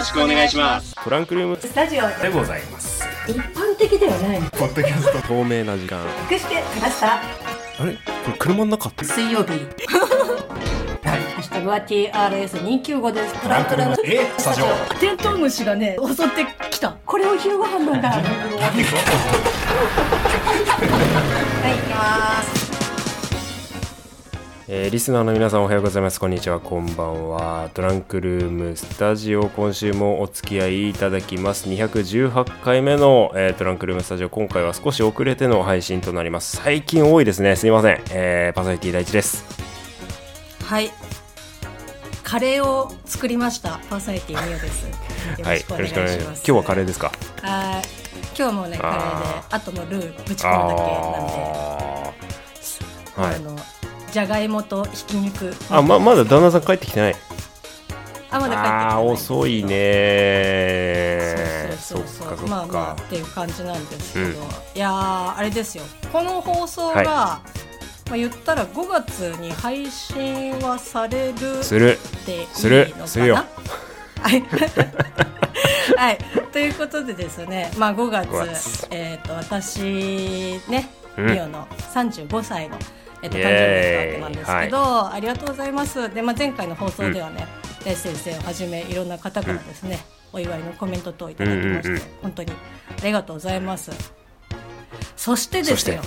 ろしくお願いします。トランクルーム。スタジオでございます。一般的ではないポッドキャスト。透明な時間。隠してきました？あれ？これ車の中？って水曜日。ハッシュタグは TRS295 です。トランクルーム。えスタジオ。テントウムシがね襲ってきた。これを昼ご飯なんだ。はい行きますえーリスナーの皆さんおはようございます。こんにちは。こんばんは。トランクルームスタジオ今週もお付き合いいただきます。218回目の、えートランクルームスタジオ今回は少し遅れての配信となります。最近多いですね。すいません、えーパーソナリティ第一です。はい。カレーを作りました。パーソナリティミオです。よはい。よろしくお願いします。今日はカレーですか？はい今日もねカレーでああともうルーぶち込むだけなんで。はいあのじゃがいもとひき肉。あままだ旦那さん帰ってきてない。あまだ帰ってきてない。あー遅いねそうそうそうそっかそっか、まあまあっていう感じなんですけど、うん。いやーあれですよ。この放送が、はい。まあ言ったら5月に配信はされるする。ってする。するよ。はい、はい、ということでですね、まあ、5月5月。えー、と私ねうん。ミオの35歳の、えっとイ誕生日だったんですけど、ありがとうございます。で、まあ、前回の放送ではね、大地先生をはじめいろんな方からですね、お祝いのコメント等をいただきまして、うんうんうん。本当にありがとうございます。そしてですよ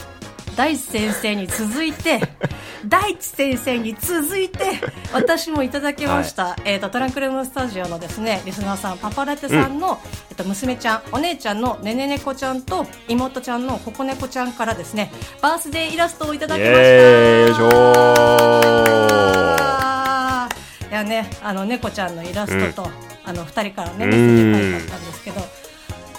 大地先生に続いて 大地先生に続いて 私もいただきました、えー、とトランクルームスタジオのですねリスナーさんパパラテさんの、えっと娘ちゃんお姉ちゃんのねねねこちゃんと妹ちゃんのここねこちゃんからですねバースデーイラストをいただきました。いしょいやねあの猫ちゃんのイラストと、あの二人からねメッセージが書いてあったんですけど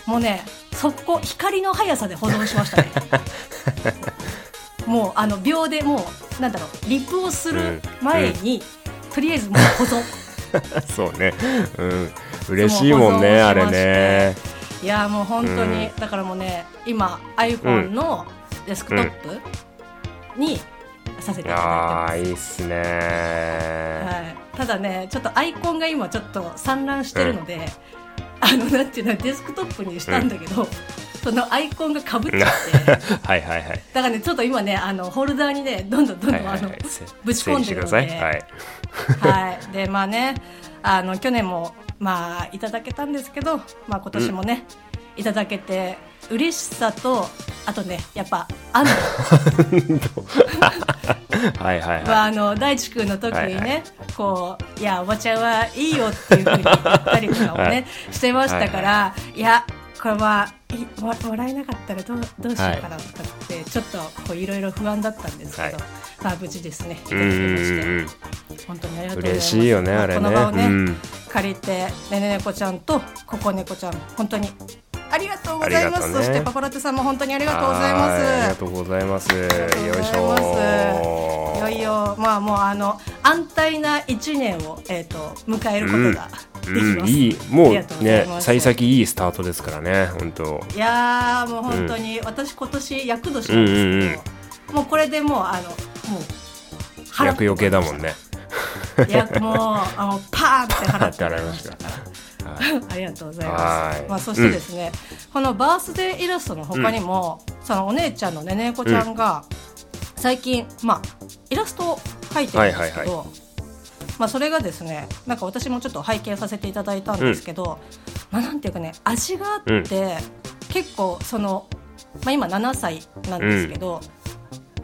もうね速攻光の速さで保存しましたね。もうあの秒でもうなんだろうリプをする前に、とりあえずもう保存。そうね。うん。嬉しいもんねあれね。いやもう本当に、うだからもうね今 iPhone のデスクトップにさせていただいてます、あーいいっすね。はい、ただねちょっとアイコンが今ちょっと散乱してるので、あのなんていうのデスクトップにしたんだけど、そのアイコンがかぶっちゃって。はいはいはい。だからねちょっと今ねあのホルダーにねどんどんどんどん、あのぶち込んでるので。整理してください。はい。はい、でまあねあの去年もまあいただけたんですけど、まあ、今年もね、いただけて嬉しさとあとねやっぱ安 はいはいまあ、はあの大地君の時にね、はいはいこういやおばちゃんはいいよっていうふうに言ったりとかもね、はい。してましたから、いやこれはいももらえなかったらどうどうしようかなとかって、ちょっといろいろ不安だったんですけど、はい。まあ無事ですね。うんうんうん本当にありがとうございます。嬉しいよねまあれね。この場をね、うん。借りてねねねこちゃんとここねこちゃん本当にありがとうございます、ね。そしてパパラテさんも本当にありがとうございます。はいありがとうございます。よいしょいよいよまあもうあの安泰な一年をえっ、と迎えることができうん。いいもうね幸先いいスタートですからね本当。いやーもう本当に、私今年厄年なんですけど、うんうんもうこれでもうあのもう払厄除けだもんね。いやもうあのパーンって払って払いました。は いありがとうございまはい。す。まあそしてですね、このバースデーイラストの他にも、そのお姉ちゃんのねねこちゃんが最近まあイラストを描いてるんですけど、はいまあそれがですね、なんか私もちょっと拝見させていただいたんですけど、まあなんていうかね味があって、うん。結構そのまあ今7歳なんですけど。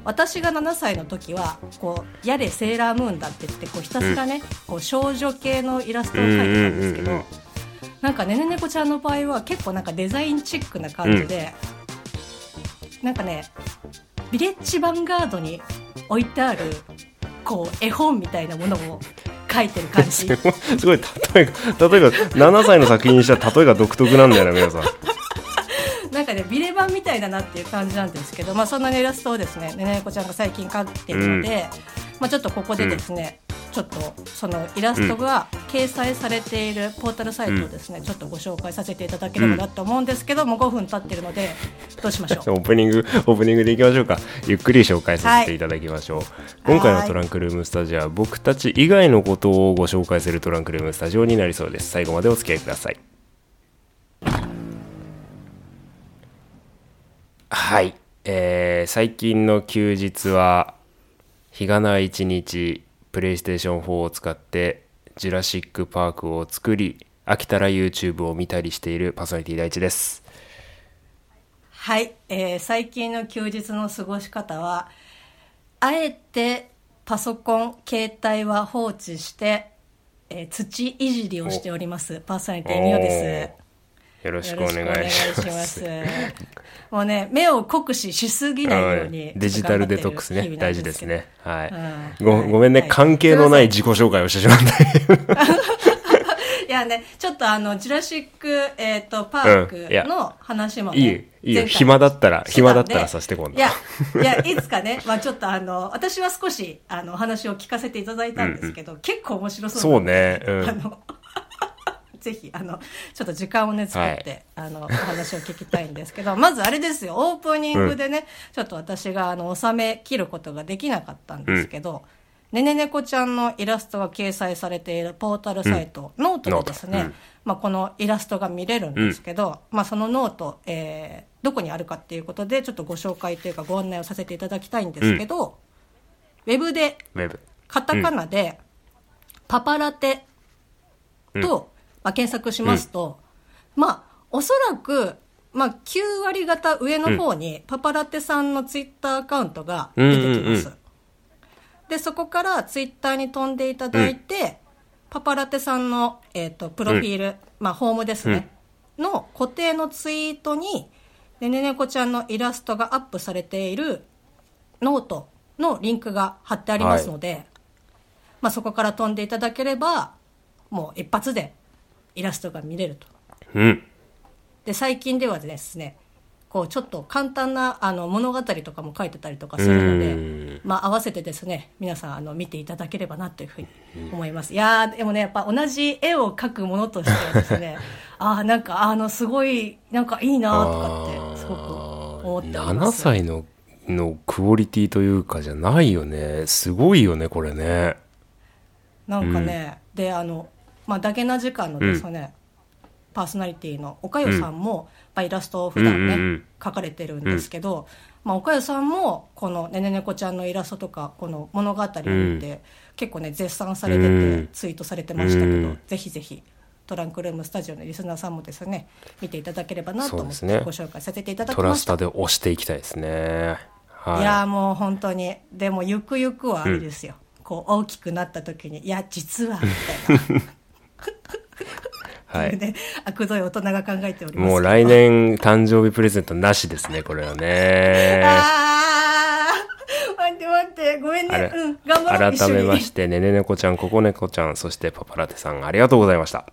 私が7歳の時はこうやれセーラームーンだって言ってこうひたすらね、こう少女系のイラストを描いてたんですけど、うんうんうんうん。なんかねねねこちゃんの場合は結構なんかデザインチックな感じで、なんかねビレッジヴァンガードに置いてあるこう絵本みたいなものを描いてる感じ。すごい例えが例えが7歳の作品にしたら例えが独特なんだよな皆さん。なんかねビレバンみたいだなっていう感じなんですけど、まあ、そんなイラストをですねねねこちゃんが最近描いてるので、まあ、ちょっとここでですね、ちょっとそのイラストが掲載されているポータルサイトをですね、ちょっとご紹介させていただければなと思うんですけども、5分経ってるのでどうしましょう？オープニングオープニングでいきましょうか。ゆっくり紹介させていただきましょう、今回のトランクルームスタジオは僕たち以外のことをご紹介するトランクルームスタジオになりそうです。最後までお付き合いください。はい、えー最近の休日は日がない一日プレイステーション4を使ってジュラシック・パークを作り飽きたら YouTube を見たりしているパーソナリティ第一です。はい、えー最近の休日の過ごし方はあえてパソコン携帯は放置して、えー土いじりをしております。パーソナリティミオですよろしくお願いします。もうね、目を酷使しすぎないように、はいデジタルデトックスね、大事ですね。はい。うんごごめんね、はい関係のない自己紹介をしてしまった。いやね、ちょっとあの、ジュラシック、えっ、と、パークの話もね、いいよ、いいよ。暇だったら、暇だったらさせて今度。いや、いや、いつかね、まあちょっとあの、私は少し、あの、お話を聞かせていただいたんですけど、結構面白そうなそうね。うんあの、ぜひ、あの、ちょっと時間をね、作って、あの、お話を聞きたいんですけど、まずあれですよ、オープニングでね、ちょっと私が、あの、収め切ることができなかったんですけど、ねねねこちゃんのイラストが掲載されているポータルサイト、ノートでですね、まあ、このイラストが見れるんですけど、まあ、その note、えーどこにあるかっていうことでちょっとご紹介というかご案内をさせていただきたいんですけど、ウェブで。カタカナで、パパラテと、まあ、検索しますと、まあ、おそらく、まあ、9割方上の方に、パパラテさんのツイッターアカウントが出てきます。うんうんで、そこからツイッターに飛んでいただいて、パパラテさんの、えっ、と、プロフィール、まあ、ホームですね、の固定のツイートに、ねねねこちゃんのイラストがアップされているノートのリンクが貼ってありますので、まあ、そこから飛んでいただければ、もう一発でイラストが見れると。うん。で、最近ではですね、こう、ちょっと簡単なあの物語とかも書いてたりとかするので、うん、まあ、合わせてですね、皆さん、あの、見ていただければなというふうに思います。いやー、でもね、やっぱ同じ絵を描くものとしてはですね、ああ、なんか、あの、すごい、なんかいいなとかって、すごく思っておりま7す。歳ののクオリティというかじゃないよねすごいよねこれねなんかね、であの、まあ、ダゲな時間のですね、パーソナリティの岡代さんも、まあ、イラストを普段ね、うんうんうん。描かれてるんですけど、まあ、岡代さんもこのねねねこちゃんのイラストとかこの物語を見て、結構ね絶賛されてて、うん。ツイートされてましたけど、うん。ぜひぜひトランクルームスタジオのリスナーさんもですね見ていただければなと思ってご紹介させていただきトラました。スタで押していきたいですね。はい。いやーもう本当にでもゆくゆくはあれですよ、こう大きくなった時にいや実はみたいな はい。ね、悪どい大人が考えております。もう来年誕生日プレゼントなしですねこれはね。あー待って待ってごめんね。うん頑張ろう改めましてねねねこちゃんここねこちゃんそしてパパラテさんありがとうございました。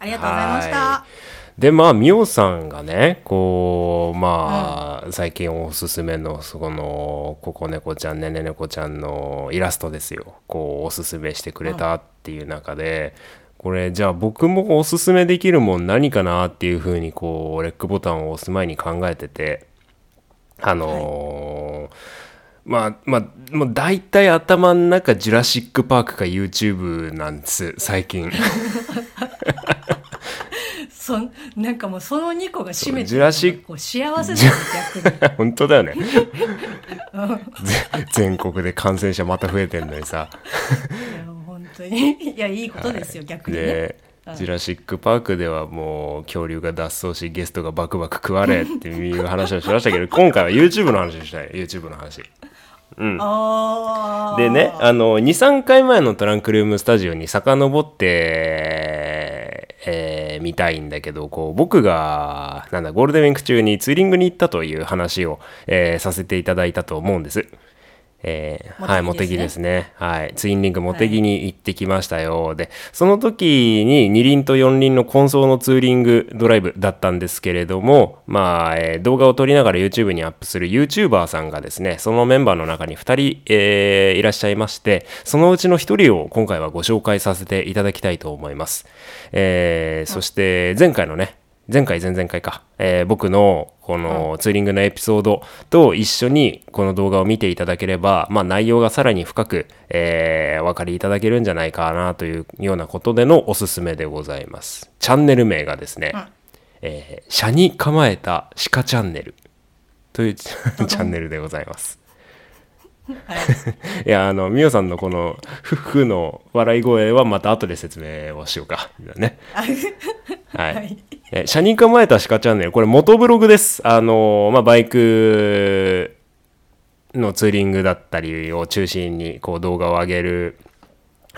ありがとうございました。はい。でまあみおさんがねこうまあ、最近おすすめのそこのここねこちゃんねねねこちゃんのイラストですよ。こうおすすめしてくれたっていう中で、これじゃあ僕もおすすめできるもん何かなっていうふうにこうレックボタンを押す前に考えててあのーまあまあもう大体頭の中ジュラシック・パークか YouTube なんです最近。そんなんかもうその2個が占めてジュラシック幸せだよ逆に。本当だよね。ぜ全国で感染者また増えてんのにさ当に。いやいいことですよ、逆にね。でジュラシック・パークではもう恐竜が脱走しゲストがバクバク食われっていう話をしましたけど 今回は YouTube の話をしたい。YouTube の話。あー。でねあの23回前のトランクルームスタジオに遡って、えー見たいんだけどこう僕がなんだゴールデンウィーク中にツーリングに行ったという話を、えーさせていただいたと思うんです。えー、はい、茂ですね木ですね。はい。ツインリンク茂木に行ってきましたよ。で、その時に二輪と四輪の混走のツーリングドライブだったんですけれども、まあ、えー動画を撮りながら YouTube にアップする YouTuber さんがですね、そのメンバーの中に2人、えーいらっしゃいまして、そのうちの1人を今回はご紹介させていただきたいと思います。えーそして前回のね、前回前々回か、えー僕のこのツーリングのエピソードと一緒にこの動画を見ていただければ、まあ、内容がさらに深く、えーお分かりいただけるんじゃないかなというようなことでのおすすめでございます。チャンネル名がですね、えー、車に構えた鹿チャンネルという チャンネルでございます。は いいや、あの、みおさんのこの、ふふの笑い声はまた後で説明をしようか。ね。はい。はいえ車に構えた鹿チャンネル、これ元ブログです。あの、まあ、バイクのツーリングだったりを中心に、こう、動画を上げる、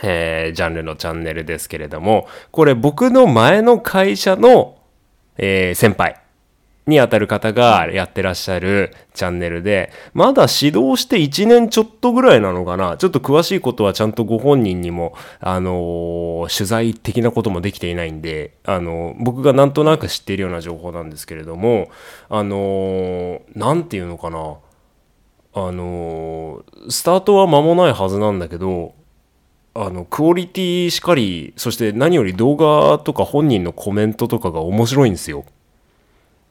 えージャンルのチャンネルですけれども、これ僕の前の会社の、えー先輩にあたる方がやってらっしゃるチャンネルで、まだ指導して1年ちょっとぐらいなのかな。ちょっと詳しいことはちゃんとご本人にも、あのー取材的なこともできていないんで、あのー僕がなんとなく知っているような情報なんですけれども、あのーなんていうのかな。あのースタートは間もないはずなんだけど、あの、クオリティしかり、そして何より動画とか本人のコメントとかが面白いんですよ。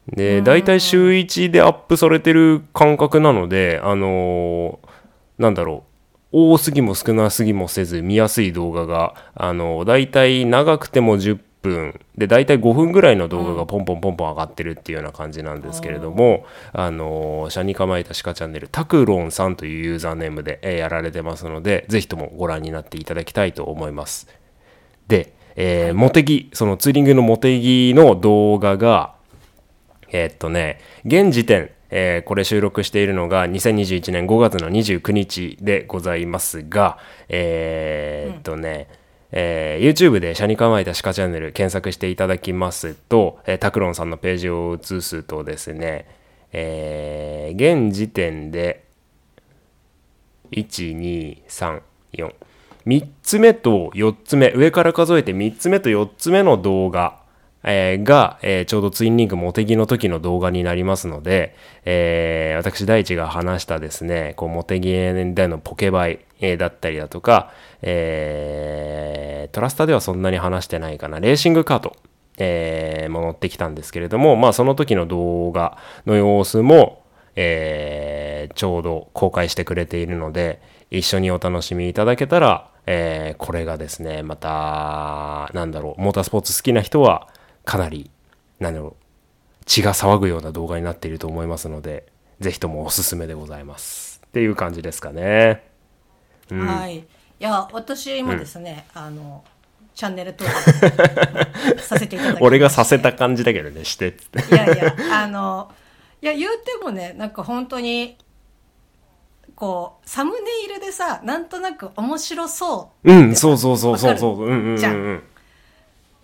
で、大体週1でアップされてる感覚なので、あのーなんだろう、多すぎも少なすぎもせず見やすい動画が、あのー大体長くても10分、で、大体5分ぐらいの動画がポンポンポンポン上がってるっていうような感じなんですけれども、あのー、車に構えた鹿チャンネル、タクロンさんというユーザーネームで、えーやられてますので、ぜひともご覧になっていただきたいと思います。で、えー、モテギ、そのツーリングのモテギの動画が、えーっとね、現時点、えーこれ収録しているのが2021年5月の29日でございますが、えーっとね、えー YouTube で車に構えた鹿チャンネル検索していただきますと、えータクロンさんのページを映すとですね、えー現時点で、12343つ目と4つ目上から数えて3つ目と4つ目の動画、えーが、えーちょうどツインリンクモテギの時の動画になりますので、えー私大地が話したですねこうモテギでのポケバイ、えーだったりだとか、えートラスタではそんなに話してないかなレーシングカートえーも乗ってきたんですけれども、まあその時の動画の様子も、えーちょうど公開してくれているので、一緒にお楽しみいただけたら、えーこれがですね、また、なんだろう、モータースポーツ好きな人は、かなり、なんだろう、血が騒ぐような動画になっていると思いますので、ぜひともおすすめでございます。っていう感じですかね。うんはい。いや、私もですね、あの、チャンネル登録させていただきまして 俺がさせた感じだけどね、してって。いやいや、あの、いや、言うてもね、なんか本当に、こう、サムネイルでさ、なんとなく面白そううん、そうそうそうそうそう。うんうんうんじゃうん。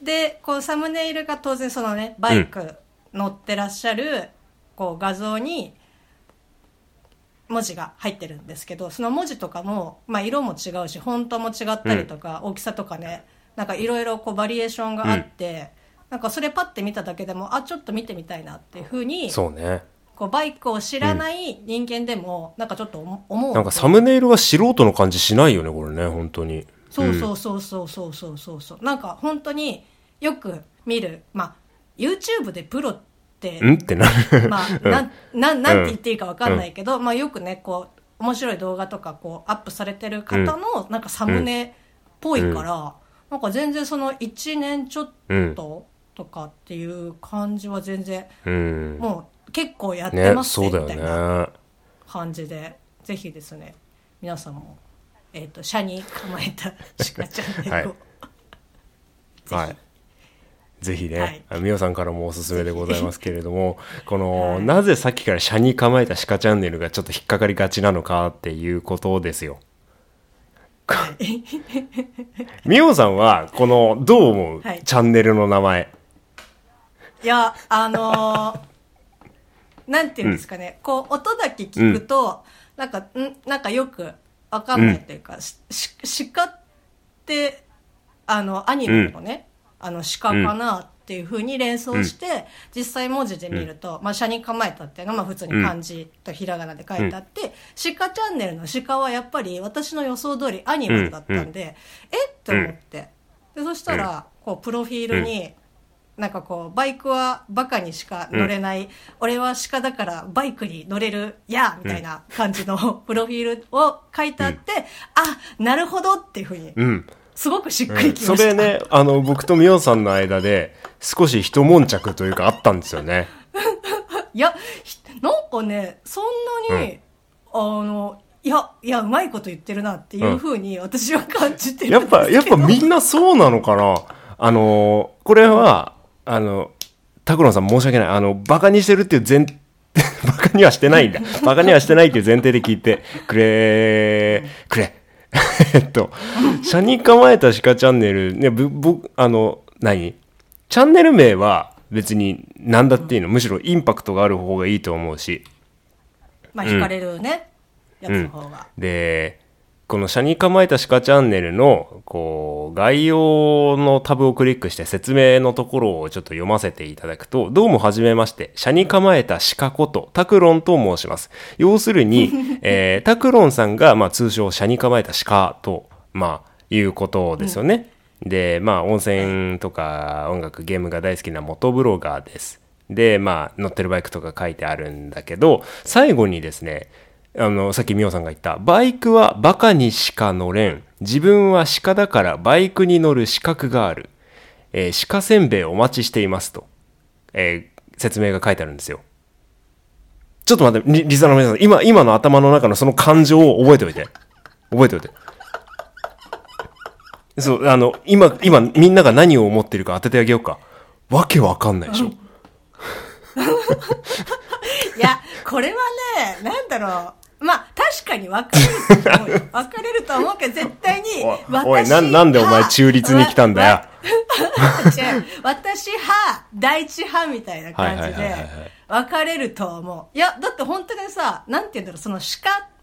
でこうサムネイルが当然そのねバイク乗ってらっしゃる、こう画像に文字が入ってるんですけどその文字とかも、まあ、色も違うし本当も違ったりとか、大きさとかねなんかいろいろこうバリエーションがあって、なんかそれパッて見ただけでもあちょっと見てみたいなっていうふうにそうね。こうバイクを知らない人間でも、なんかちょっと思うなんかサムネイルは素人の感じしないよねこれね本当に。そうそうそうそうそうそうそう、なんか本当によく見る。まあ YouTube でプロってん？ってなる。まあなん。なん。なんて言っていいかわかんないけど、まあよくねこう面白い動画とかこうアップされてる方のなんかサムネっぽいから、なんか全然その1年ちょっととかっていう感じは全然うん。もう結構やってねま、すねみたいなね。感じで。ぜひですね皆さんもえっ、と車に構えた 鹿チャンネルを、はい。ぜひぜひね、はい。あみおさんからもおすすめでございますけれども、この、はい。なぜさっきから車に構えた鹿チャンネルがちょっと引っかかりがちなのかっていうことですよ。みおさんは、この、どう思う、はい。チャンネルの名前？いや、あのーなんていうんですかね、こう、音だけ聞くと、なんか、ん？なんかよくわかんないっていうか、しし鹿って、あの、アニメのね、あの、鹿かなっていうふうに連想して、実際文字で見ると、まあ、車に構えたっていうのは、まあ、普通に漢字とひらがなで書いてあって、鹿チャンネルの鹿はやっぱり私の予想通りアニマルだったんで、えって思って。で、そしたら、こう、プロフィールに、なんかこう、バイクはバカにしか乗れない、俺は鹿だからバイクに乗れる、やみたいな感じのプロフィールを書いてあって、あ、なるほどっていうふうに、うん。すごくしっくりきました。それね、あの、僕とミオさんの間で、少し一悶着というかあったんですよね。いや、ひなんかね、そんなに、あの、いや、いや、うまいこと言ってるなっていうふうに私は感じてるやっぱ、んですけど。やっぱみんなそうなのかなあの、これは、あの、拓郎さん申し訳ない。あの、バカにしてるっていう前、バカにはしてないんだ。バカにはしてないっていう前提で聞いてくれ、くれ。えっと、車に構えた鹿チャンネル、ね、ぶ、僕、あの、何？チャンネル名は別に何だっていいの。むしろインパクトがある方がいいと思うし。まあ、惹かれるね、やつの方が。で、この車に構えた鹿チャンネルの、こう、概要のタブをクリックして説明のところをちょっと読ませていただくと、どうもはじめまして、車に構えた鹿こと、タクロンと申します。要するに、えー、タクロンさんが、まあ通称車に構えた鹿と、まあ、いうことですよね。で、まあ温泉とか音楽、ゲームが大好きな元ブロガーです。で、まあ乗ってるバイクとか書いてあるんだけど、最後にですね、あの、さっきみおさんが言った、バイクはバカにしか乗れん。自分は鹿だからバイクに乗る資格がある。えー鹿せんべいお待ちしていますと、えー説明が書いてあるんですよ。ちょっと待って、リリザの皆さん、今、今の頭の中のその感情を覚えておいて。覚えておいて。そう、あの、今、今、みんなが何を思ってるか当ててあげようか。わけわかんないでしょ。いや、これはね、なんだろう。まあ、確かに分かれると思うよ。分かれると思うけど、絶対においおいなんなんでお前中立に来たんだよ。わ違う私派、第一派みたいな感じで、分かれると思う。いや、だって本当にさ、なんて言うんだろう、その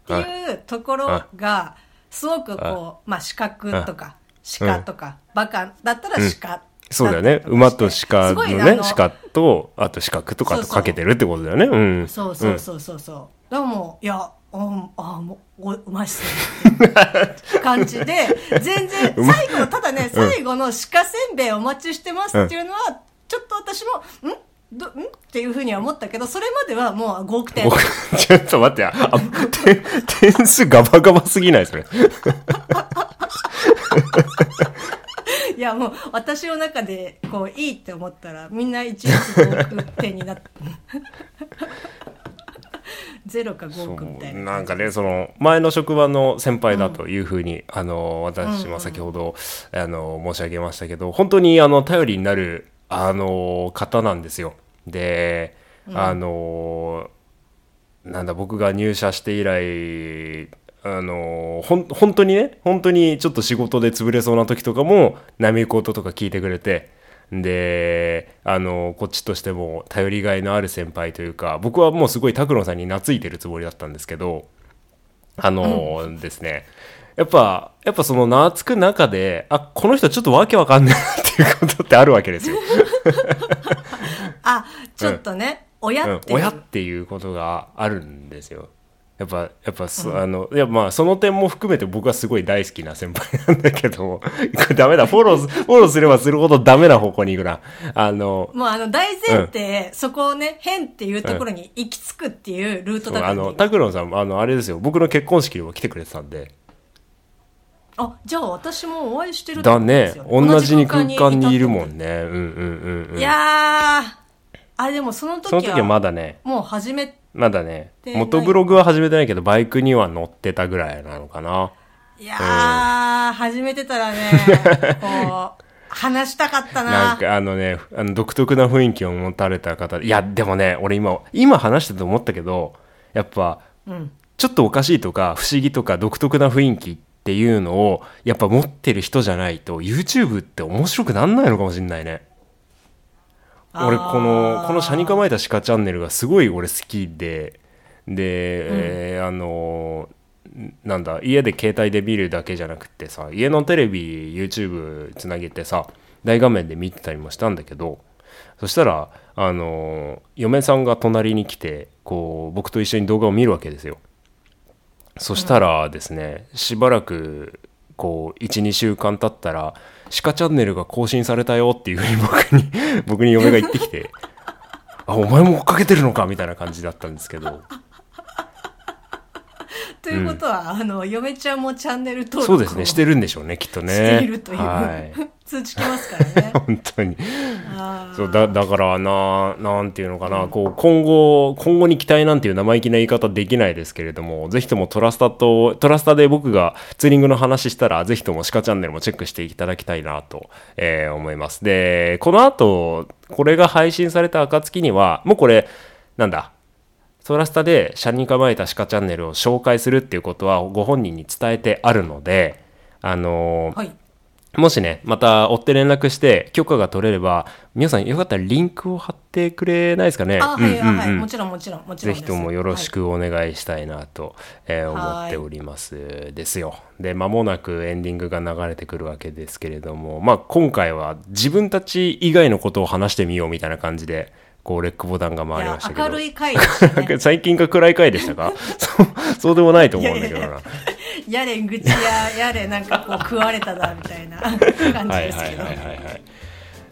鹿っていうところが、すごくこう、まあ、四角とか、鹿とか、バカだったら鹿。そうだよね。馬と鹿すのね、の鹿と、あと四角とかとかけてるってことだよね。うん。そうそうそうそうそう。でも、いや、うん、あもう、おうまいっすね。感じで、全然、最後、ただね、最後の鹿せんべいお待ちしてますっていうのは、ちょっと私も、んどん？っていうふうには思ったけど、それまではもう5億点。僕、ちょっと待って、あ、点点数ガバガバすぎないそれ。いや、もう、私の中で、こう、いいって思ったら、みんな1億5億点になって、ゼロか5億みたいな。なんかね、その、前の職場の先輩だというふうに、あの、私も先ほど、あの、申し上げましたけど、本当に、あの、頼りになる、あの、方なんですよ。で、あの、なんだ、僕が入社して以来、あのほん本当にね本当にちょっと仕事で潰れそうな時とかも波事とか聞いてくれてであのこっちとしても頼りがいのある先輩というか僕はもうすごい拓郎さんに懐いてるつもりだったんですけどあのですねやっぱやっぱその懐く中であこの人ちょっとわけわかんないなっていうことってあるわけですよ。あ、ちょっとね、親っていう。親っていうことがあるんですよ。やっぱ、やっぱそ、あの、いや、まあ、その点も含めて僕はすごい大好きな先輩なんだけど、こ れダメだ、フォローす、フォローすればするほどダメな方向に行くな。あの、もうあの大前提、そこをね、変っていうところに行き着くっていうルートだから、ねあの、拓郎さん、あの、あれですよ、僕の結婚式にも来てくれてたんで、あ、じゃあ私もお会いしてるってこだねとですよ、同じに空間にいるもね。んね。うんうんうんうん。いやー、あ、でもその時は、その時はまだね、もう始め、まだね、元ブログは始めてないけど、バイクには乗ってたぐらいなのかな。いやー、始めてたらね、こう、話したかったな。なんかあのね、あの独特な雰囲気を持たれた方、いや、でもね、俺今、今話してて思ったけど、やっぱ、うん。ちょっとおかしいとか、不思議とか、独特な雰囲気っていうのを、やっぱ持ってる人じゃないと、YouTube って面白くなんないのかもしんないね。俺、この、このシャニ構えた鹿チャンネルがすごい俺好きで、で、えーあのなんだ家で携帯で見るだけじゃなくてさ家のテレビ YouTube つなげてさ大画面で見てたりもしたんだけどそしたらあの嫁さんが隣に来てこう僕と一緒に動画を見るわけですよ。そしたらですねしばらくこう12週間経ったら「鹿チャンネルが更新されたよ」っていうふうに僕に 僕に嫁が言ってきて「あお前も追っかけてるのか」みたいな感じだったんですけど。ということは、あの嫁ちゃんもチャンネル登録をそうですね。してるんでしょうねきっとね。しているという、はい。通知来ますからね。本当に。そうだだからななんていうのかな、こう今後今後に期待なんていう生意気な言い方できないですけれどもぜひともトラスタとトラスタで僕がツーリングの話したらぜひとも鹿チャンネルもチェックしていただきたいなと、えー思います。でこの後これが配信された暁にはもうこれなんだトラスタで車に構えた鹿チャンネルを紹介するっていうことはご本人に伝えてあるのであのーはい。もしね、また追って連絡して許可が取れれば、皆さんよかったらリンクを貼ってくれないですかね？あはい、うんうんうん。はいもちろんもちろんもちろんぜひともよろしはくお願いしたいなと、えー思っておりますですよ。で、間もなくエンディングが流れてくるわけですけれども、まあ今回は自分たち以外のことを話してみようみたいな感じで、こうレックボタンが回りまやしたけど。明るい回でしたね。最近が暗い回でしたか？そうそうでもないと思うんだけどな。いやれ愚痴ややれなんかこう食われたなみたいな感じはいですけど。はいはいはい。はい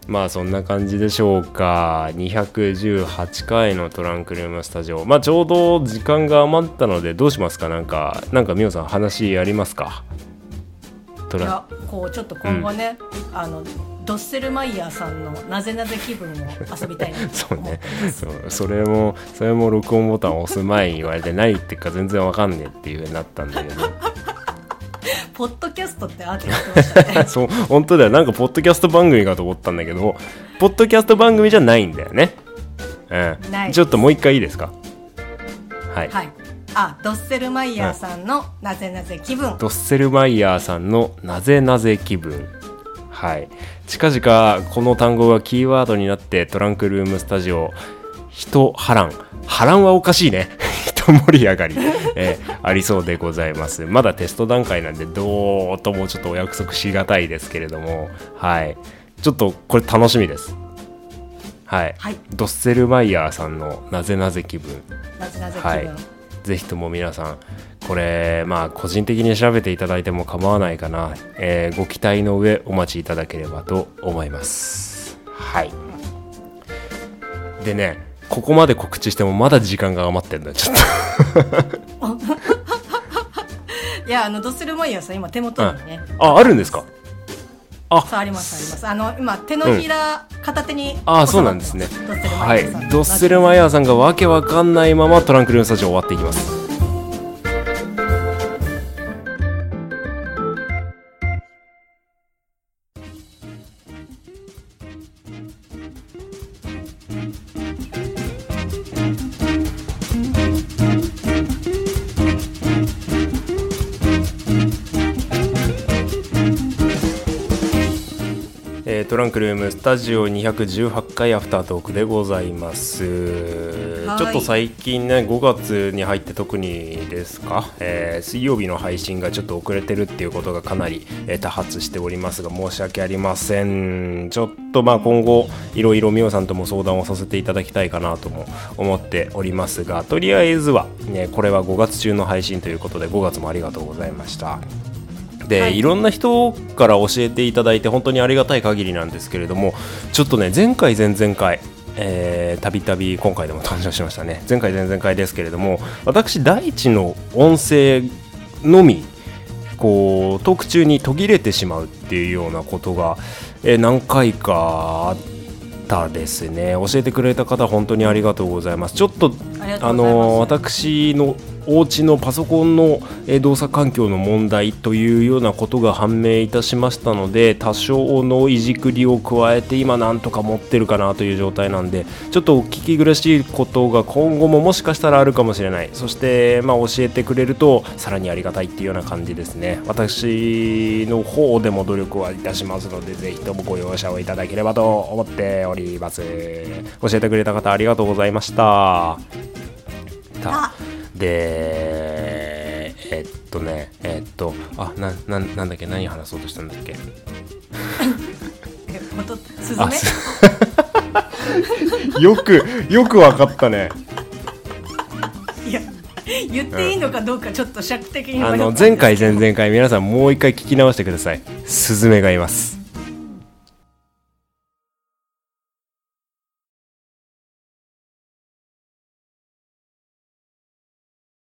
まあそんな感じでしょうか。218回のトランクルームスタジオ。まあちょうど時間が余ったのでどうしますか？なんかなんかみおさん話ありますか？トラいやこうちょっと今後ね、あのドッセルマイヤーさんのなぜなぜ気分を遊びたいなと そうね。そうそれもそれも録音ボタンを押す前に言われてないっていうか全然わかんねえっていう風になったんだけどポッドキャストってあって言ってましたね。そう本当だよなんかポッドキャスト番組かと思ったんだけどポッドキャスト番組じゃないんだよねうんないちょっともう一回いいですか？はいはい。あ、ドッセルマイヤーさんのなぜなぜ気分。ドッセルマイヤーさんのなぜなぜ気分はい。近々この単語がキーワードになってトランクルームスタジオ人波乱。波乱はおかしいね。人盛り上がり、えーありそうでございます。まだテスト段階なんでどうともちょっとお約束しがたいですけれども。はい。ちょっとこれ楽しみです。はい、はい。ドッセルマイヤーさんのなぜなぜ気分。なぜなぜ気分。はいぜひとも皆さんこれまあ個人的に調べていただいても構わないかな、えーご期待の上お待ちいただければと思います。はい。でねここまで告知してもまだ時間が余ってんだよ。ちょっ いや、あのドッセルマイヤーさん今手元にね。とああるんですか？そうありますあります。あの今手のひら、片手に。ああそうなんですねは。いドッセルマイヤーさんがわけわかんないままトランクルームスタジオ終わっていきますートランクルームスタジオ218回アフタートークでございます、はい。ちょっと最近ね5月に入って特にですか、えー水曜日の配信がちょっと遅れてるっていうことがかなり、えー多発しておりますが申し訳ありません。ちょっとまあ今後いろいろみおさんとも相談をさせていただきたいかなとも思っておりますがとりあえずは、ね、これは5月中の配信ということで5月もありがとうございましたで、はい。い、ろんな人から教えていただいて本当にありがたい限りなんですけれどもちょっとね前回前々回えーたびたび今回でも登場しましたね。前回前々回ですけれども私大地の音声のみこうトーク中に途切れてしまうっていうようなことが、えー何回かあったですね。教えてくれた方本当にありがとうございます。ちょっとあの私のお家のパソコンの動作環境の問題というようなことが判明いたしましたので多少のいじくりを加えて今なんとか持ってるかなという状態なんでちょっとお聞き苦しいことが今後ももしかしたらあるかもしれないそしてまあ教えてくれるとさらにありがたいっていうような感じですね私の方でも努力はいたしますのでぜひともご容赦をいただければと思っております教えてくれた方ありがとうございましたたあでえっとねえっとあなななんだっけ何話そうとしたんだっけ？えことスズあメす よくよくわかったね。いや言っていいのかどうかちょっと尺的にあの前回前々回皆さんもう一回聞き直してください。スズメがいます